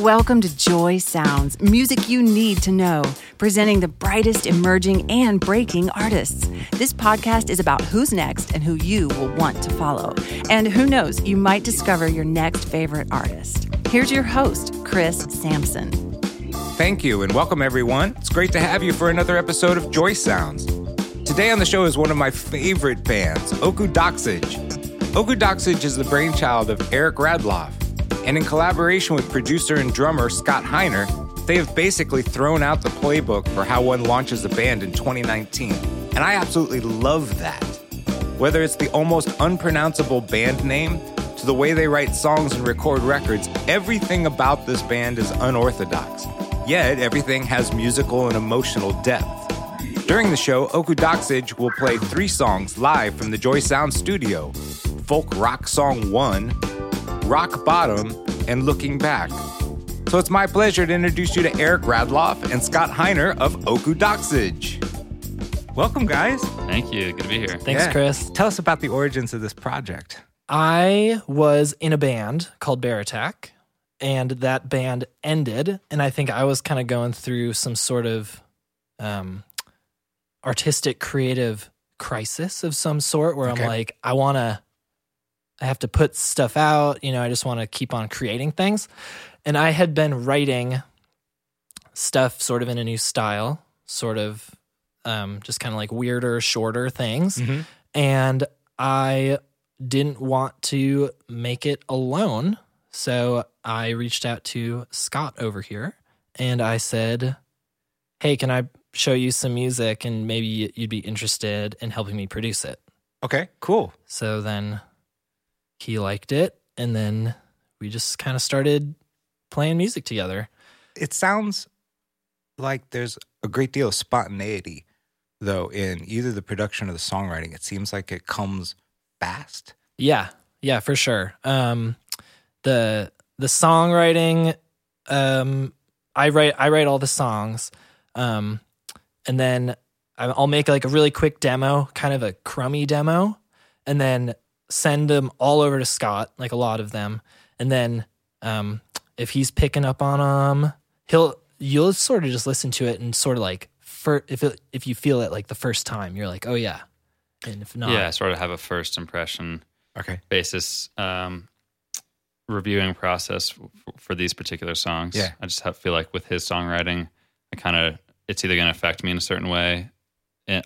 Welcome to Joy Sounds, music you need to know, presenting the brightest emerging and breaking artists. This podcast is about who's next and who you will want to follow. And who knows, you might discover your next favorite artist. Here's your host, Chris Sampson. Thank you and welcome everyone. It's great to have you for another episode of Joy Sounds. Today on the show is one of my favorite bands, Okudaxij. Oku Doxage is the brainchild of Eric Radloff, and in collaboration with producer and drummer Scott Heiner, they have basically thrown out the playbook for how one launches a band in 2019. And I absolutely love that. Whether it's the almost unpronounceable band name to the way they write songs and record records, everything about this band is unorthodox. Yet everything has musical and emotional depth. During the show, Okudaxij will play three songs live from the Joy Sound studio Folk Rock Song 1, Rock Bottom, and Looking Back. So it's my pleasure to introduce you to Eric Radloff and Scott Heiner of Okudaxij. Welcome, guys. Thank you. Good to be here. Thanks, Yeah. Chris. Tell us about the origins of this project. I was in a band called Bear Attack, and that band ended. And I think I was kind of going through some sort of um, artistic, creative crisis of some sort where Okay. I'm like, I want to, I have to put stuff out. You know, I just want to keep on creating things. And I had been writing stuff sort of in a new style, sort of um, just kind of like weirder, shorter things. Mm-hmm. And I didn't want to make it alone. So I reached out to Scott over here and I said, Hey, can I show you some music and maybe you'd be interested in helping me produce it? Okay, cool. So then he liked it. And then we just kind of started playing music together. It sounds like there's a great deal of spontaneity, though, in either the production or the songwriting. It seems like it comes fast. Yeah, yeah, for sure. Um, the the songwriting, um, I write I write all the songs, um, and then I'll make like a really quick demo, kind of a crummy demo, and then send them all over to Scott, like a lot of them, and then um, if he's picking up on them, he'll you'll sort of just listen to it and sort of like for if it, if you feel it like the first time, you're like, oh yeah, and if not, Yeah, sort of have a first impression Okay. basis um, reviewing process f- for these particular songs. Yeah. I just have, feel like with his songwriting, I kind of it's either going to affect me in a certain way i-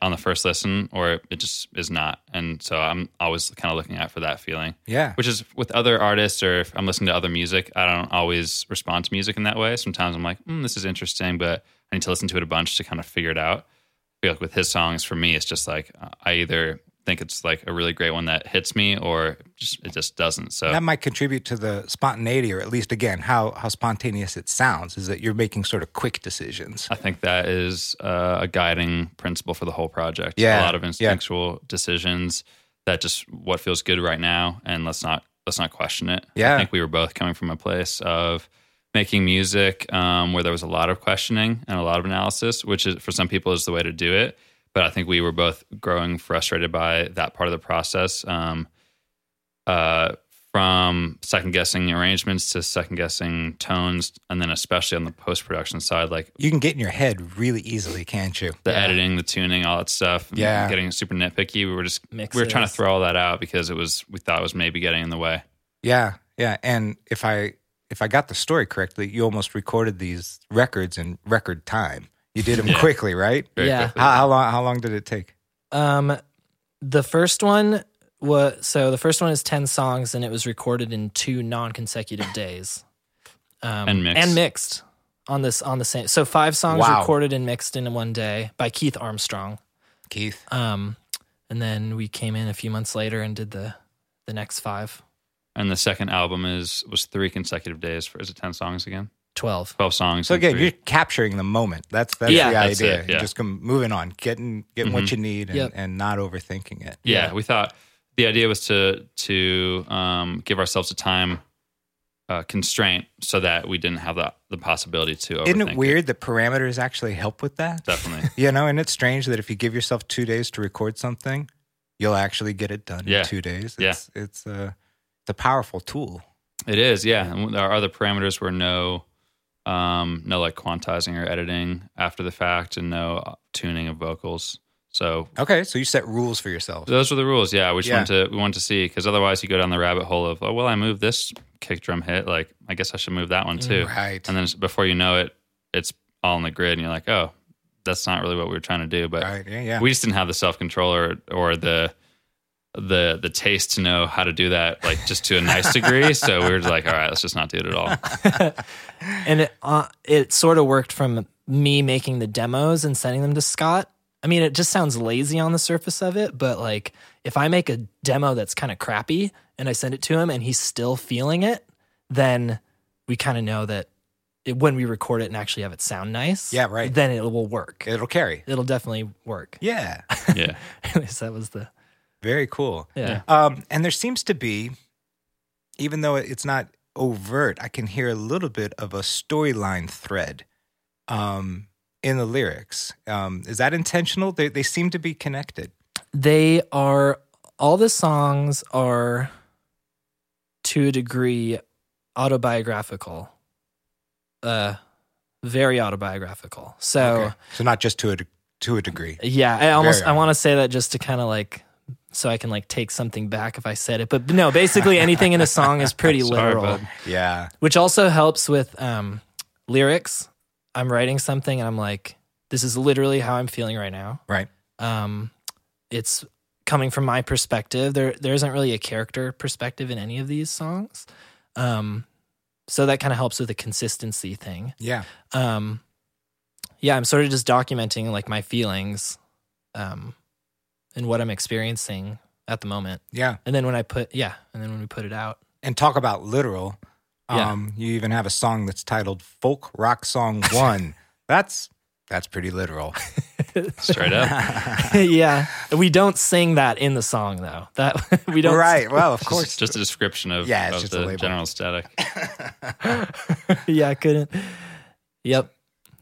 on the first listen, or it just is not. And so I'm always kind of looking out for that feeling. Yeah. Which is with other artists, or if I'm listening to other music, I don't always respond to music in that way. Sometimes I'm like, mm, this is interesting, but I need to listen to it a bunch to kind of figure it out. I feel like with his songs, for me, it's just like uh, I either think it's like a really great one that hits me, or just it just doesn't. So That might contribute to the spontaneity, or at least, again, how, how spontaneous it sounds, is that you're making sort of quick decisions. I think that is uh, a guiding principle for the whole project. Yeah, a lot of yeah. instinctual decisions that just what feels good right now, and let's not let's not question it. Yeah. I think we were both coming from a place of making music um, where there was a lot of questioning and a lot of analysis, which is for some people is the way to do it. But I think we were both growing frustrated by that part of the process. Um, uh, from second guessing arrangements to second guessing tones, and then especially on the post production side, like You can get in your head really easily, can't you? the editing, the tuning, all that stuff. Yeah. getting super nitpicky. We were just we were trying to throw all that out because it was we thought it was maybe getting in the way. Yeah, yeah. And if I if I got the story correctly, you almost recorded these records in record time. You did them Yeah. quickly, right? Very Yeah. quickly. How, how long? How long did it take? Um, the first one was so the first one is ten songs, and it was recorded in two non-consecutive days. Um, And mixed. and mixed on this on the same. So five songs Wow. recorded and mixed in one day by Keith Armstrong. Keith. Um, and then we came in a few months later and did the the next five. And the second album is was three consecutive days for is it ten songs again? 12. Twelve songs. So again, three. you're capturing the moment. That's that's Yeah. the That's idea. it, yeah. just come, moving on, getting getting what you need, and, Yep. and not overthinking it. yeah, Yeah. we thought the idea was to to um, give ourselves a time uh, constraint so that we didn't have the the possibility to. Isn't it weird that parameters actually help with that? Definitely. You know, and it's strange that if you give yourself two days to record something, you'll actually get it done Yeah. in two days. Yeah. It's it's a it's a powerful tool. It is, yeah. And our other parameters were no Um, no like quantizing or editing after the fact, and no uh, tuning of vocals. So Okay, so you set rules for yourself. those were the rules. Yeah, we just Yeah. wanted to we wanted to see because otherwise you go down the rabbit hole of oh well I moved this kick drum hit like I guess I should move that one too. Right. And then before you know it, it's all in the grid, and you're like oh that's not really what we were trying to do. But Right. Yeah. Yeah. we just didn't have the self control or, or the the the taste to know how to do that like just to a nice degree. So we were like, all right, let's just not do it at all. and it uh, it sort of worked from me making the demos and sending them to Scott. I mean, it just sounds lazy on the surface of it, but like if I make a demo that's kind of crappy and I send it to him and he's still feeling it, then we kind of know that it, when we record it and actually have it sound nice, Yeah, right. then it will work. It'll carry. It'll definitely work. Yeah. Yeah. At least that was the Very cool. yeah. Um, and there seems to be, even though it's not overt, I can hear a little bit of a storyline thread um, in the lyrics. Um, is that intentional? They, they seem to be connected. They are all the songs are to a degree autobiographical. Uh very autobiographical. So Okay. So not just to a to a degree. yeah, I almost I want to say that just to kind of like so I can like take something back if I said it. But no, basically anything in a song is pretty Sorry, literal, bud. Yeah. which also helps with um lyrics. I'm writing something and I'm like this is literally how I'm feeling right now. Right. um, it's coming from my perspective. There there isn't really a character perspective in any of these songs. Um, so that kind of helps with the consistency thing. Yeah. Um, yeah, I'm sort of just documenting like my feelings um, and what I'm experiencing at the moment. Yeah. And then when I put yeah, and then when we put it out, And talk about literal. Yeah. Um, You even have a song that's titled "Folk Rock Song One." that's that's pretty literal. Straight up. yeah, we don't sing that in the song though. That we don't. right. Well, of course. just a description of, Yeah, it's of just a the general aesthetic. yeah, I couldn't. Yep.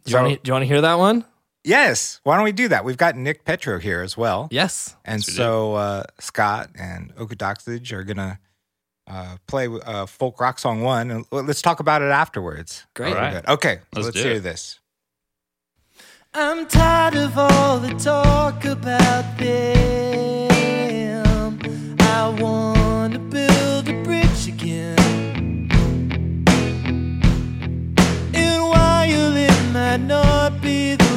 Do you, So- want to, do you want to hear that one? Yes. Why don't we do that? We've got Nick Petro here as well. Yes. And Yes, we so uh, Scott and Okudaxij are gonna uh, play uh, folk rock song one, and let's talk about it afterwards. Great. All right. Good. Okay, Let's let's, do hear it. this. I'm tired of all the talk about them. I want to build a bridge again. And while it might not be the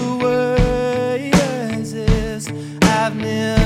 I've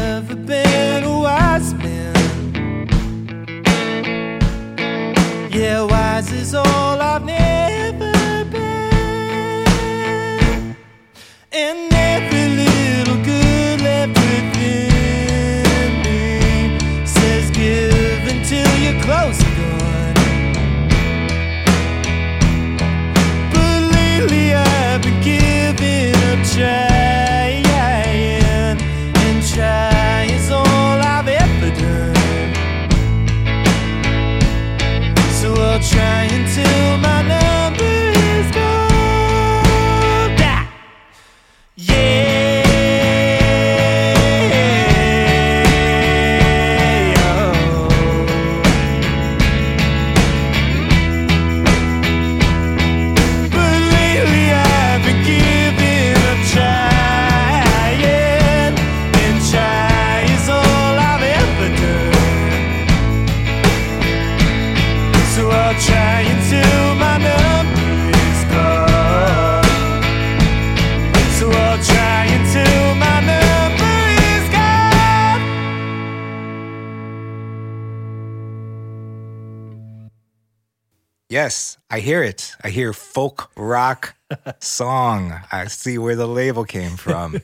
Yes, I hear it. I hear folk rock song. I see where the label came from,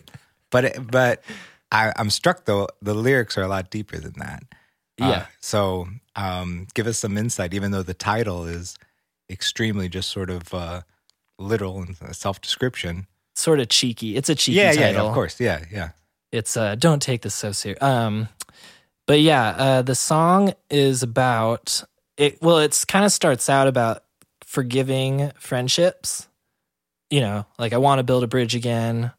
but but I, I'm struck though. The lyrics are a lot deeper than that. Uh, Yeah. so um, give us some insight, even though the title is extremely just sort of uh, literal and self description. Sort of cheeky. It's a cheeky yeah, title. yeah, of course, yeah, yeah. It's uh don't take this so serious. Um but yeah, uh the song is about it well it's kind of starts out about forgiving friendships. You know, like I want to build a bridge again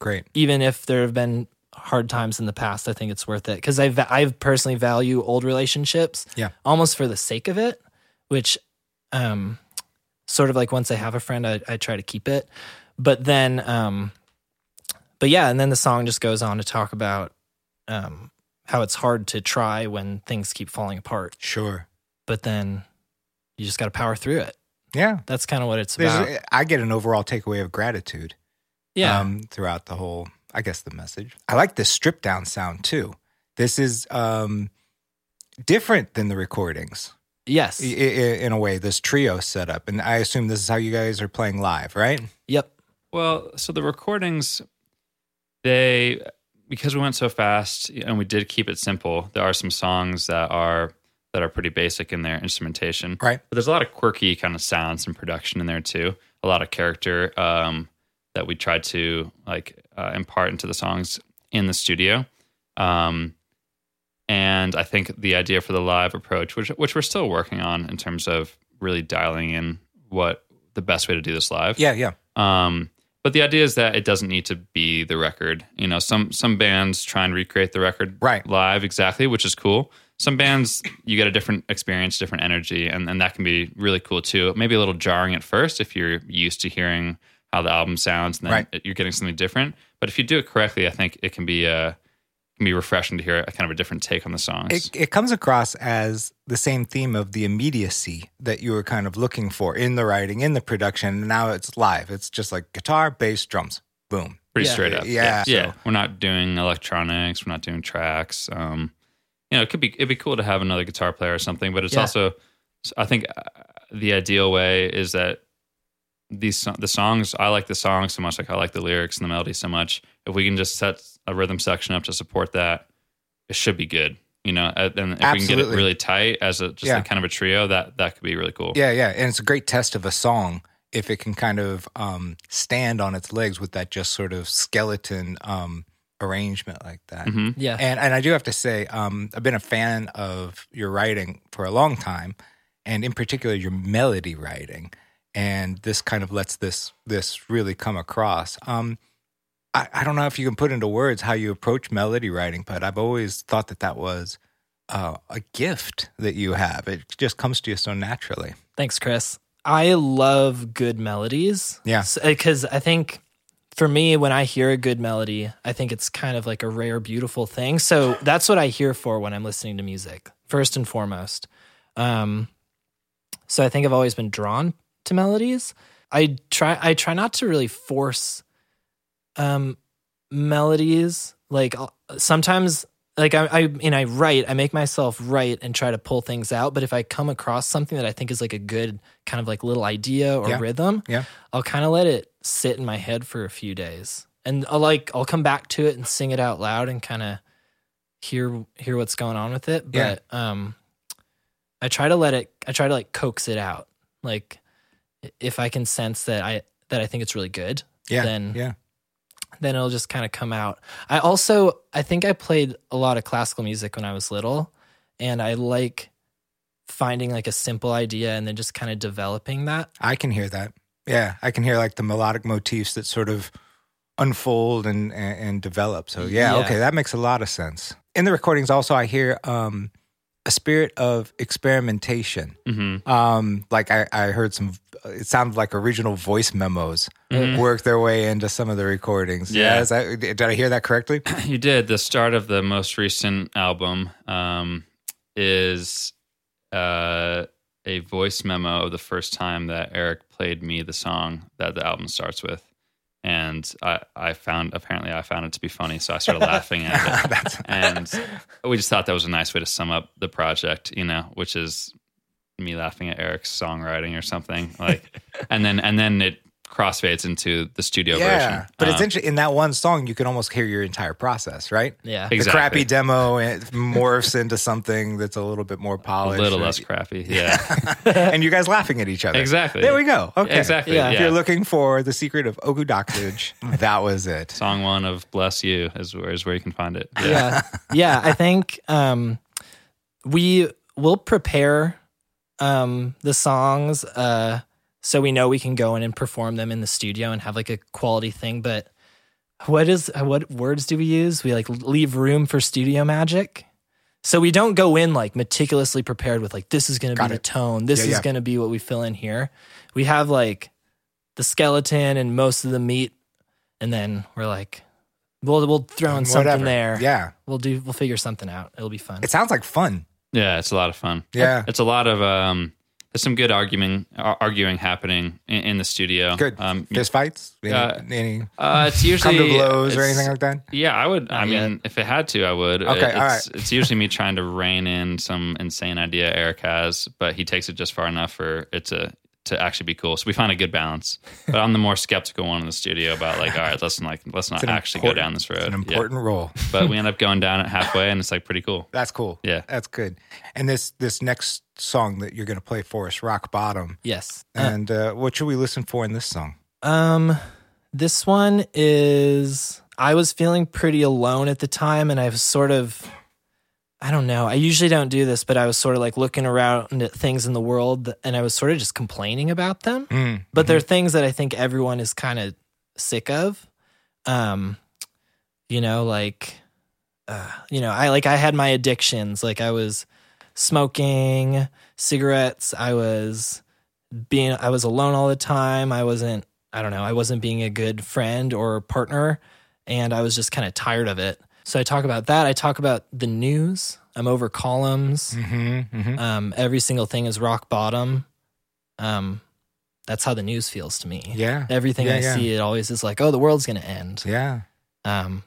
Great. even if there have been hard times in the past. I think it's worth it cuz I I personally value old relationships Yeah. almost for the sake of it, which um sort of like once I have a friend, I, I try to keep it. But then, um, but yeah, and then the song just goes on to talk about um, how it's hard to try when things keep falling apart. Sure. But then you just got to power through it. Yeah. That's kind of what it's There's, about. I get an overall takeaway of gratitude. yeah. um, throughout the whole, I guess, the message. I like the stripped down sound too. This is um, different than the recordings yes. i- i- in a way. This trio setup, and I assume this is how you guys are playing live, right? Yep. Well, so the recordings, they because we went so fast and we did keep it simple. There are some songs that are that are pretty basic in their instrumentation, Right. But there's a lot of quirky kind of sounds and production in there too. A lot of character um, that we tried to like uh, impart into the songs in the studio. Um, and I think the idea for the live approach, which which we're still working on in terms of really dialing in what the best way to do this live. Yeah, yeah, Um, but the idea is that it doesn't need to be the record. You know, some some bands try and recreate the record Right. live exactly, which is cool. Some bands you get a different experience, different energy, and, and that can be really cool too. Maybe a little jarring at first if you're used to hearing how the album sounds, and then Right. you're getting something different. But if you do it correctly, I think it can be uh, can be refreshing to hear a kind of a different take on the songs. It, it comes across as the same theme of the immediacy that you were kind of looking for in the writing, in the production. Now it's live. It's just like guitar, bass, drums, boom. pretty Yeah. straight up. Yeah, yeah. so- We're not doing electronics. We're not doing tracks. Um, you know, it could be it'd be cool to have another guitar player or something, but it's Yeah. also, I think, uh, the ideal way is that these the songs. I like the songs so much, like I like the lyrics and the melody so much. If we can just set a rhythm section up to support that, it should be good. You know, and if we can get it really tight as a just Yeah. like kind of a trio, that that could be really cool. Yeah, yeah, and it's a great test of a song if it can kind of um, stand on its legs with that just sort of skeleton um, arrangement like that. Mhm. Yeah. And and I do have to say, um, I've been a fan of your writing for a long time, and in particular your melody writing. And this kind of lets this this really come across. Um, I, I don't know if you can put into words how you approach melody writing, but I've always thought that that was uh, a gift that you have. It just comes to you so naturally. Thanks, Chris. I love good melodies. Yeah. Because I think for me, when I hear a good melody, I think it's kind of like a rare, beautiful thing. So that's what I hear for when I'm listening to music, first and foremost. Um, so I think I've always been drawn to melodies. I try I try not to really force um melodies. Like sometimes like I, I and I write, I make myself write and try to pull things out. But if I come across something that I think is like a good kind of like little idea or Yeah. rhythm, Yeah. I'll kind of let it sit in my head for a few days, and I'll like I'll come back to it and sing it out loud and kind of hear hear what's going on with it. Yeah. But um, I try to let it. I try to like coax it out. Like if I can sense that I that I think it's really good, Yeah. Then- yeah. then it'll just kind of come out. I also I think I played a lot of classical music when I was little and I like finding like a simple idea and then just kind of developing that. I can hear that. Yeah, I can hear like the melodic motifs that sort of unfold and and, and develop. So yeah, Yeah. okay, that makes a lot of sense. In the recordings, also, I hear um, a spirit of experimentation. hmm Um, like I, I heard some. It sounded like original voice memos Mhm. work their way into some of the recordings. Yeah. is that, did I hear that correctly? You did. The start of the most recent album um, is uh, a voice memo of the first time that Eric played me the song that the album starts with. And I, I found, apparently, I found it to be funny. So I started laughing at it. And we just thought that was a nice way to sum up the project, you know, which is me laughing at Eric's songwriting or something. Like, and then, and then it crossfades into the studio yeah, version. but it's Um, interesting. In that one song, you can almost hear your entire process, right? Yeah. Exactly. The crappy demo it morphs into something that's a little bit more polished, a little or- less crappy. Yeah. and you guys laughing at each other. Exactly. There we go. Okay. Exactly. Yeah. Yeah. If you're looking for the secret of Ogu Doxage, that was it. Song one of "Bless You" is where is where you can find it. Yeah. yeah yeah i think um we will prepare um the songs uh so we know we can go in and perform them in the studio and have like a quality thing but what is what words do we use we like leave room for studio magic So we don't go in like meticulously prepared with like this is going to be Got the tone. This Yeah, is yeah. going to be what we fill in here. We have like the skeleton and most of the meat and then we're like we'll we'll throw in something there. Yeah. We'll do we'll figure something out. It'll be fun. It sounds like fun. Yeah, it's a lot of fun. Yeah. It's a lot of um there's some good arguing arguing happening in, in the studio. Good. Um Fist fights? Any, uh, any uh, it's come usually to blows or anything like that? Yeah, I would. I Not mean, if it had to, I would. Okay, It- all it's, it's usually me trying to rein in some insane idea Eric has, but he takes it just far enough for it to to actually be cool. So we find a good balance. But I'm the more skeptical one in the studio about like, all right, let's like let's not actually go down this road. It's an Yeah. important role. But we end up going down it halfway, and it's like pretty cool. That's cool. Yeah. That's good. And this this next song that you're going to play for us, Rock Bottom. yes. And uh, what should we listen for in this song? Um, this one is. I was feeling pretty alone at the time, and I was sort of. I don't know. I usually don't do this, but I was sort of like looking around at things in the world, and I was sort of just complaining about them. Mm. But they're things that I think everyone is kind of sick of. Um, you know, like, uh, you know, I like I had my addictions. Like I was smoking cigarettes. I was being I was alone all the time. I wasn't I don't know, I wasn't being a good friend or partner and I was just kind of tired of it. So I talk about that. I talk about the news. I'm over columns. Mm-hmm, mm-hmm. Um, every single thing is rock bottom. Um, that's how the news feels to me. Yeah. Everything Yeah, I yeah. see, it always is like, oh, the world's gonna end. Yeah. Um,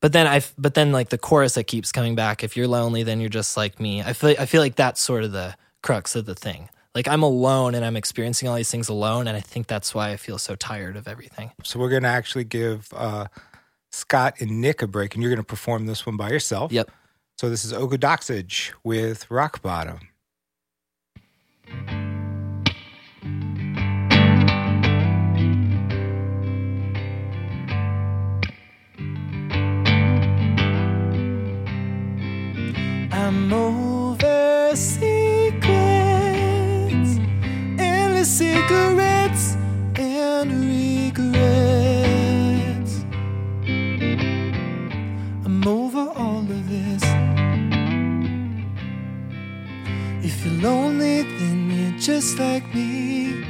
but then I, but then like the chorus that keeps coming back. If you're lonely, then you're just like me. I feel, I feel like that's sort of the crux of the thing. Like I'm alone and I'm experiencing all these things alone, and I think that's why I feel so tired of everything. So we're going to actually give uh, Scott and Nick a break, and you're going to perform this one by yourself. Yep. So this is Ogodoxage with Rock Bottom. I'm over secrets, endless cigarettes, just like me.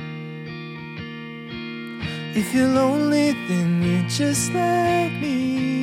If you're lonely, then you're just like me.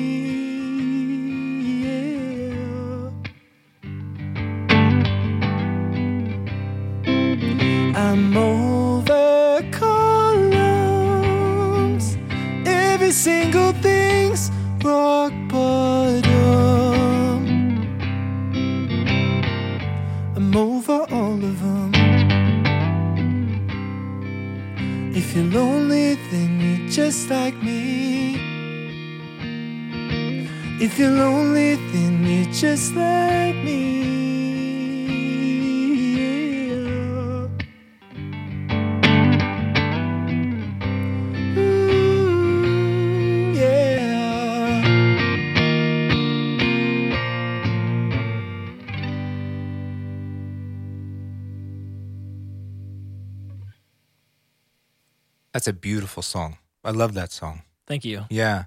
That's a beautiful song. I love that song. Thank you. Yeah.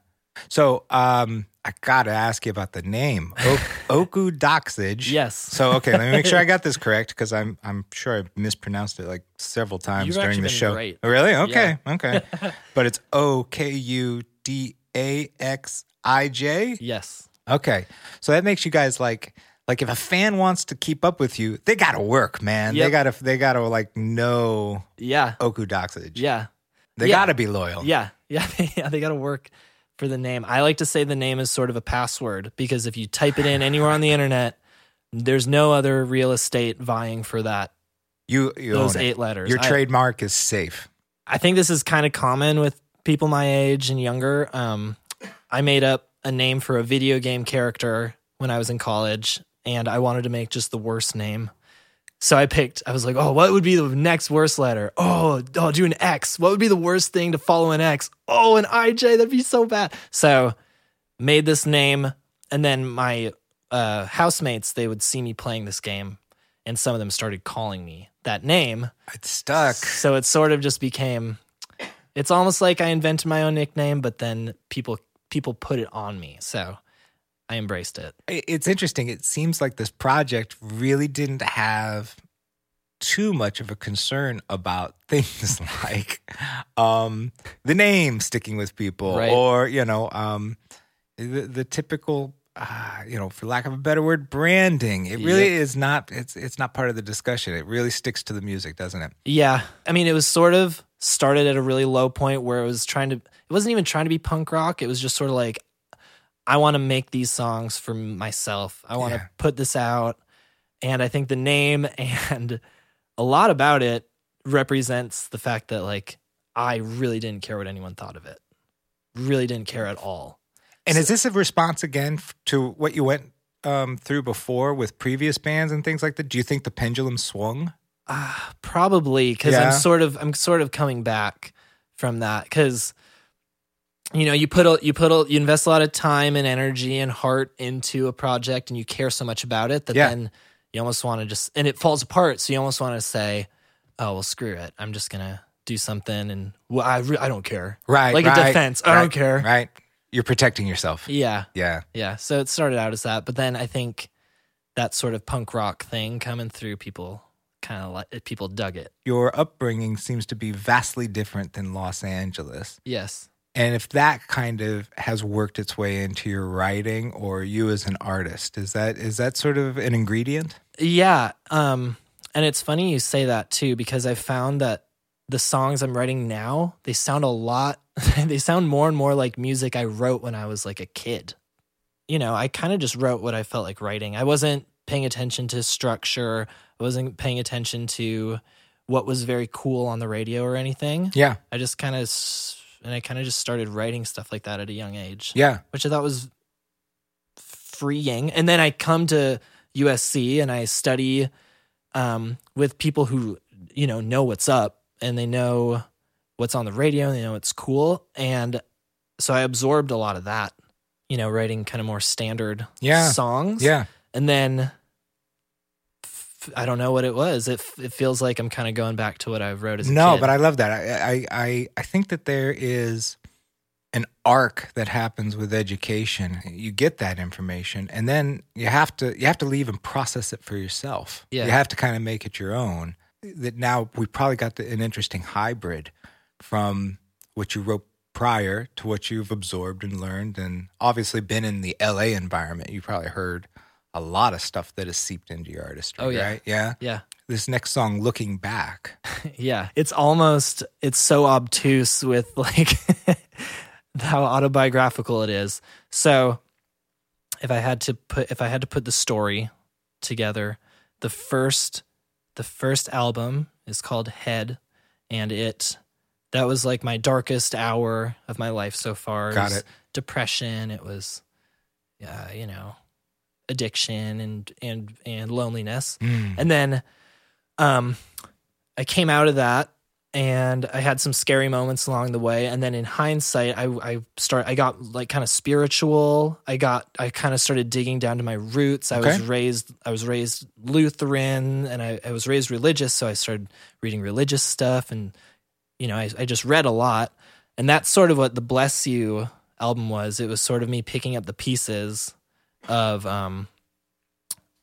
So um, I got to ask you about the name o- Okudaxij. Yes. So okay, let me make sure I got this correct because I'm I'm sure I mispronounced it like several times You've during the show. great. Oh, really? Okay. Okay. but it's O K U D A X I J. Yes. Okay. So that makes you guys like like if a fan wants to keep up with you, they got to work, man. They got to they got to like know Yeah. Okudaxij. Yeah. They Yeah. got to be loyal. Yeah. Yeah. yeah. They got to work for the name. I like to say the name is sort of a password because if you type it in anywhere on the internet, there's no other real estate vying for that. You you Those eight letters. Your I- trademark is safe. I think this is kind of common with people my age and younger. Um, I made up a name for a video game character when I was in college, and I wanted to make just the worst name. So I picked. I was like, "Oh, what would be the next worst letter? Oh, I'll do an X. What would be the worst thing to follow an X? Oh, an IJ. That'd be so bad." So made this name, and then my uh, housemates they would see me playing this game, and some of them started calling me that name. It's stuck. So it sort of just became it's almost like I invented my own nickname, but then people people put it on me. So I embraced it. It's interesting. It seems like this project really didn't have too much of a concern about things like um, the name sticking with people Right. or, you know, um, the, the typical. Uh, you know, for lack of a better word, branding. It really is not. It's it's not part of the discussion. It really sticks to the music, doesn't it? Yeah. I mean, it was sort of started at a really low point where it was trying to, it wasn't even trying to be punk rock. It was just sort of like, I want to make these songs for myself. I want to Yeah. put this out. And I think the name and a lot about it represents the fact that, like, I really didn't care what anyone thought of it. Really didn't care at all. And is this a response again to what you went um, through before with previous bands and things like that? Do you think the pendulum swung? Ah, probably because Yeah. I'm sort of I'm sort of coming back from that because you know you put a, you put a, you invest a lot of time and energy and heart into a project and you care so much about it that Yeah. then you almost want to just and it falls apart so you almost want to say oh well screw it I'm just gonna do something and well, I re- I don't care Right. like right, a defense I don't care Right. You're protecting yourself. yeah Yeah. yeah so it started out as that but then I think that sort of punk rock thing coming through people kind of like people dug it Your upbringing seems to be vastly different than Los Angeles. yes And if that kind of has worked its way into your writing or you as an artist, is that is that sort of an ingredient? Yeah. Um, and it's funny you say that too, because I found that the songs I'm writing now, they sound a lot, they sound more and more like music I wrote when I was like a kid. You know, I kind of just wrote what I felt like writing. I wasn't paying attention to structure, I wasn't paying attention to what was very cool on the radio or anything. Yeah. I just kind of, and I kind of just started writing stuff like that at a young age Yeah. which I thought was freeing. And then I come to USC and I study um, with people who you know know what's up and they know what's on the radio and they know it's cool. And so I absorbed a lot of that. You know, writing kind of more standard Yeah. songs. Yeah. And then I don't know what it was. It it feels like I'm kind of going back to what I wrote as a No, kid. but I love that. I, I I I think that there is an arc that happens with education. You get that information, and then you have to you have to leave and process it for yourself. Yeah. You have to kind of make it your own. That now we probably got the, an interesting hybrid from what you wrote prior to what you've absorbed and learned, and obviously been in the LA environment. You probably heard a lot of stuff that has seeped into your artistry. Oh, yeah. right? Yeah. yeah. This next song, "Looking Back." Yeah, it's almost it's so obtuse with like how autobiographical it is. So if I had to put if I had to put the story together, the first the first album is called Head and it that was like my darkest hour of my life so far. Got was it. Depression, it was uh, you know, addiction and and and loneliness. Mm. And then um I came out of that and I had some scary moments along the way. And then in hindsight, I I start I got like kind of spiritual. I got I kind of started digging down to my roots. I was raised I was raised Lutheran and I, I was raised religious, so I started reading religious stuff and you know, I, I just read a lot. And that's sort of what the Bless You album was. It was sort of me picking up the pieces of um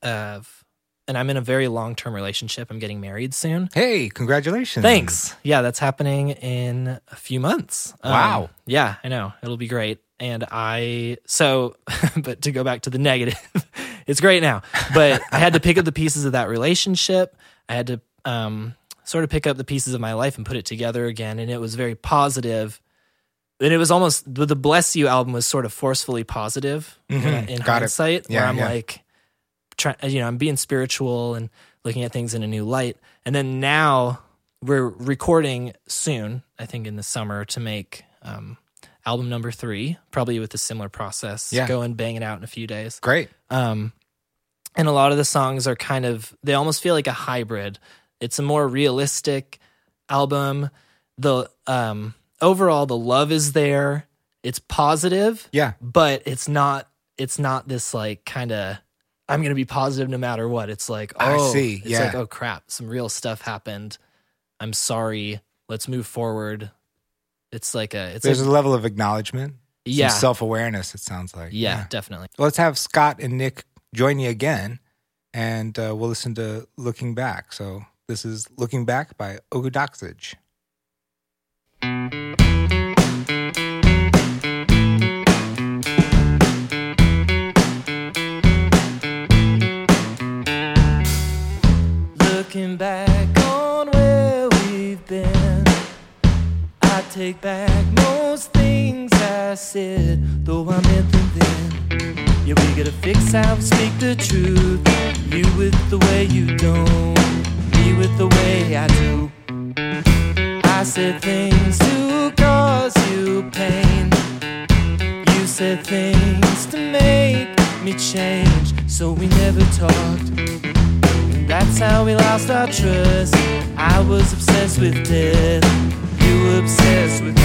of and I'm in a very long term relationship. I'm getting married soon. Hey, congratulations. Thanks. Yeah, that's happening in a few months. Um, Wow. yeah, I know. It'll be great. And I, so, but to go back to the negative, it's great now. But I had to pick up the pieces of that relationship. I had to um, sort of pick up the pieces of my life and put it together again. And it was very positive. And it was almost, the the Bless You album was sort of forcefully positive Mhm. in Got it. hindsight, where Yeah, I'm yeah. like, try, you know, I'm being spiritual and looking at things in a new light. And then now we're recording soon, I think in the summer, to make um, album number three, probably with a similar process. Yeah. Go and bang it out in a few days. Great. Um, and a lot of the songs are kind of, they almost feel like a hybrid. It's a more realistic album. The um, overall, the love is there. It's positive Yeah. but it's not it's not this like kind of I'm gonna be positive no matter what. It's like I oh, see, It's yeah. like oh crap, some real stuff happened. I'm sorry. Let's move forward. It's like a it's There's like, a level of acknowledgement. Yeah. self awareness. It sounds like. Yeah, definitely. Let's have Scott and Nick join you again, and uh, we'll listen to "Looking Back." So this is "Looking Back" by Ogudoxage. Looking back on where we've been, I take back most things I said, though I meant them then. Yeah, we gotta fix how we speak the truth. You with the way you don't, me with the way I do. Said things to cause you pain. You said things to make me change, so we never talked. And That's how we lost our trust. I was obsessed with death. You were obsessed with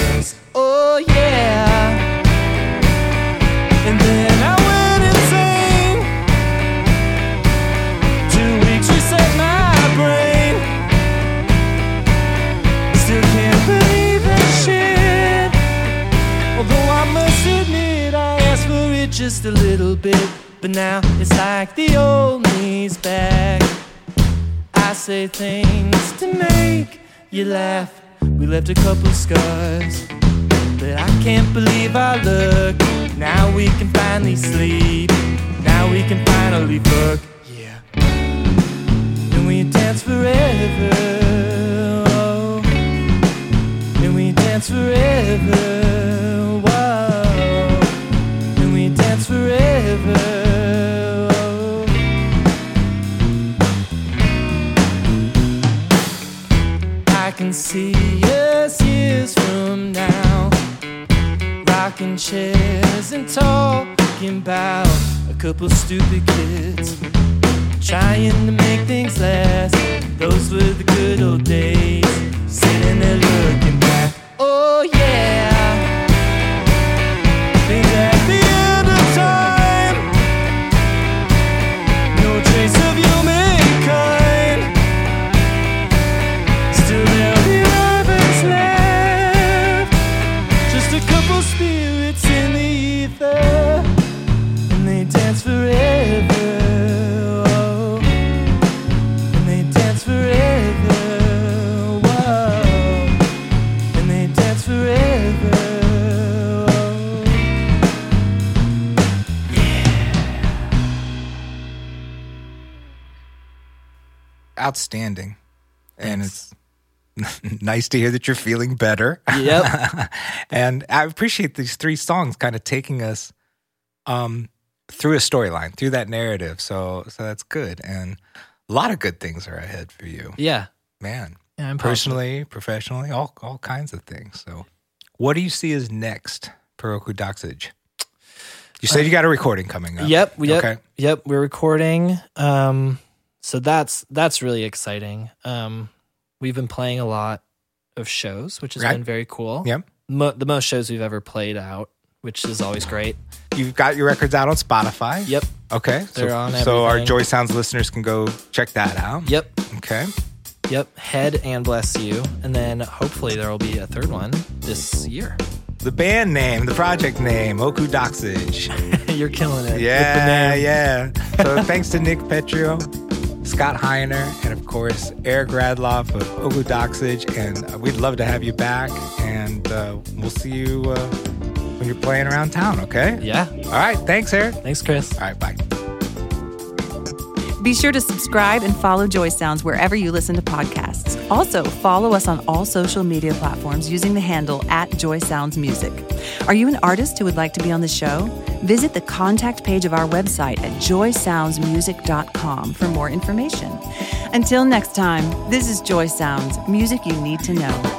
I things to make you laugh. We left a couple scars. But I can't believe our luck. Now we can finally sleep. Now we can finally fuck. Yeah. And we dance forever. Oh. And we dance forever. Can see us years from now, rocking chairs and talking about a couple stupid kids, trying to make things last. Those were the good old days, sitting there looking Outstanding, and it's nice to hear that you're feeling better. Yep. and I appreciate these three songs kind of taking us um, through a storyline, through that narrative. So, so that's good, and a lot of good things are ahead for you, yeah. man. Yeah, I'm positive. Personally, professionally, all all kinds of things. So, what do you see as next for Okudaxij? You said you got a recording coming up. Yep. Yep. Okay. Yep. We're recording. Um, so that's that's really exciting. Um, we've been playing a lot of shows, which has Right. been very cool. Yep. Mo- the most shows we've ever played out, which is always great. You've got your records out on Spotify. Yep. Okay. They're so, on so our. Joy Sounds listeners can go check that out. Yep. Okay. Yep. Head and bless you, and then hopefully there will be a third one this year. The band name, the project name, Okudaxij. You're killing it. with the Yeah, name. yeah. So thanks to Nick Petrio, Scott Heiner, and of course Eric Radloff of Ogu Doxage. And uh, we'd love to have you back. And uh, we'll see you uh, when you're playing around town, okay? Yeah. All right. Thanks, Eric. Thanks, Chris. All right. Bye. Be sure to subscribe and follow Joy Sounds wherever you listen to podcasts. Also, follow us on all social media platforms using the handle at Joy Sounds Music. Are you an artist who would like to be on the show? Visit the contact page of our website at joysoundsmusic.com for more information. Until next time, this is Joy Sounds, music you need to know.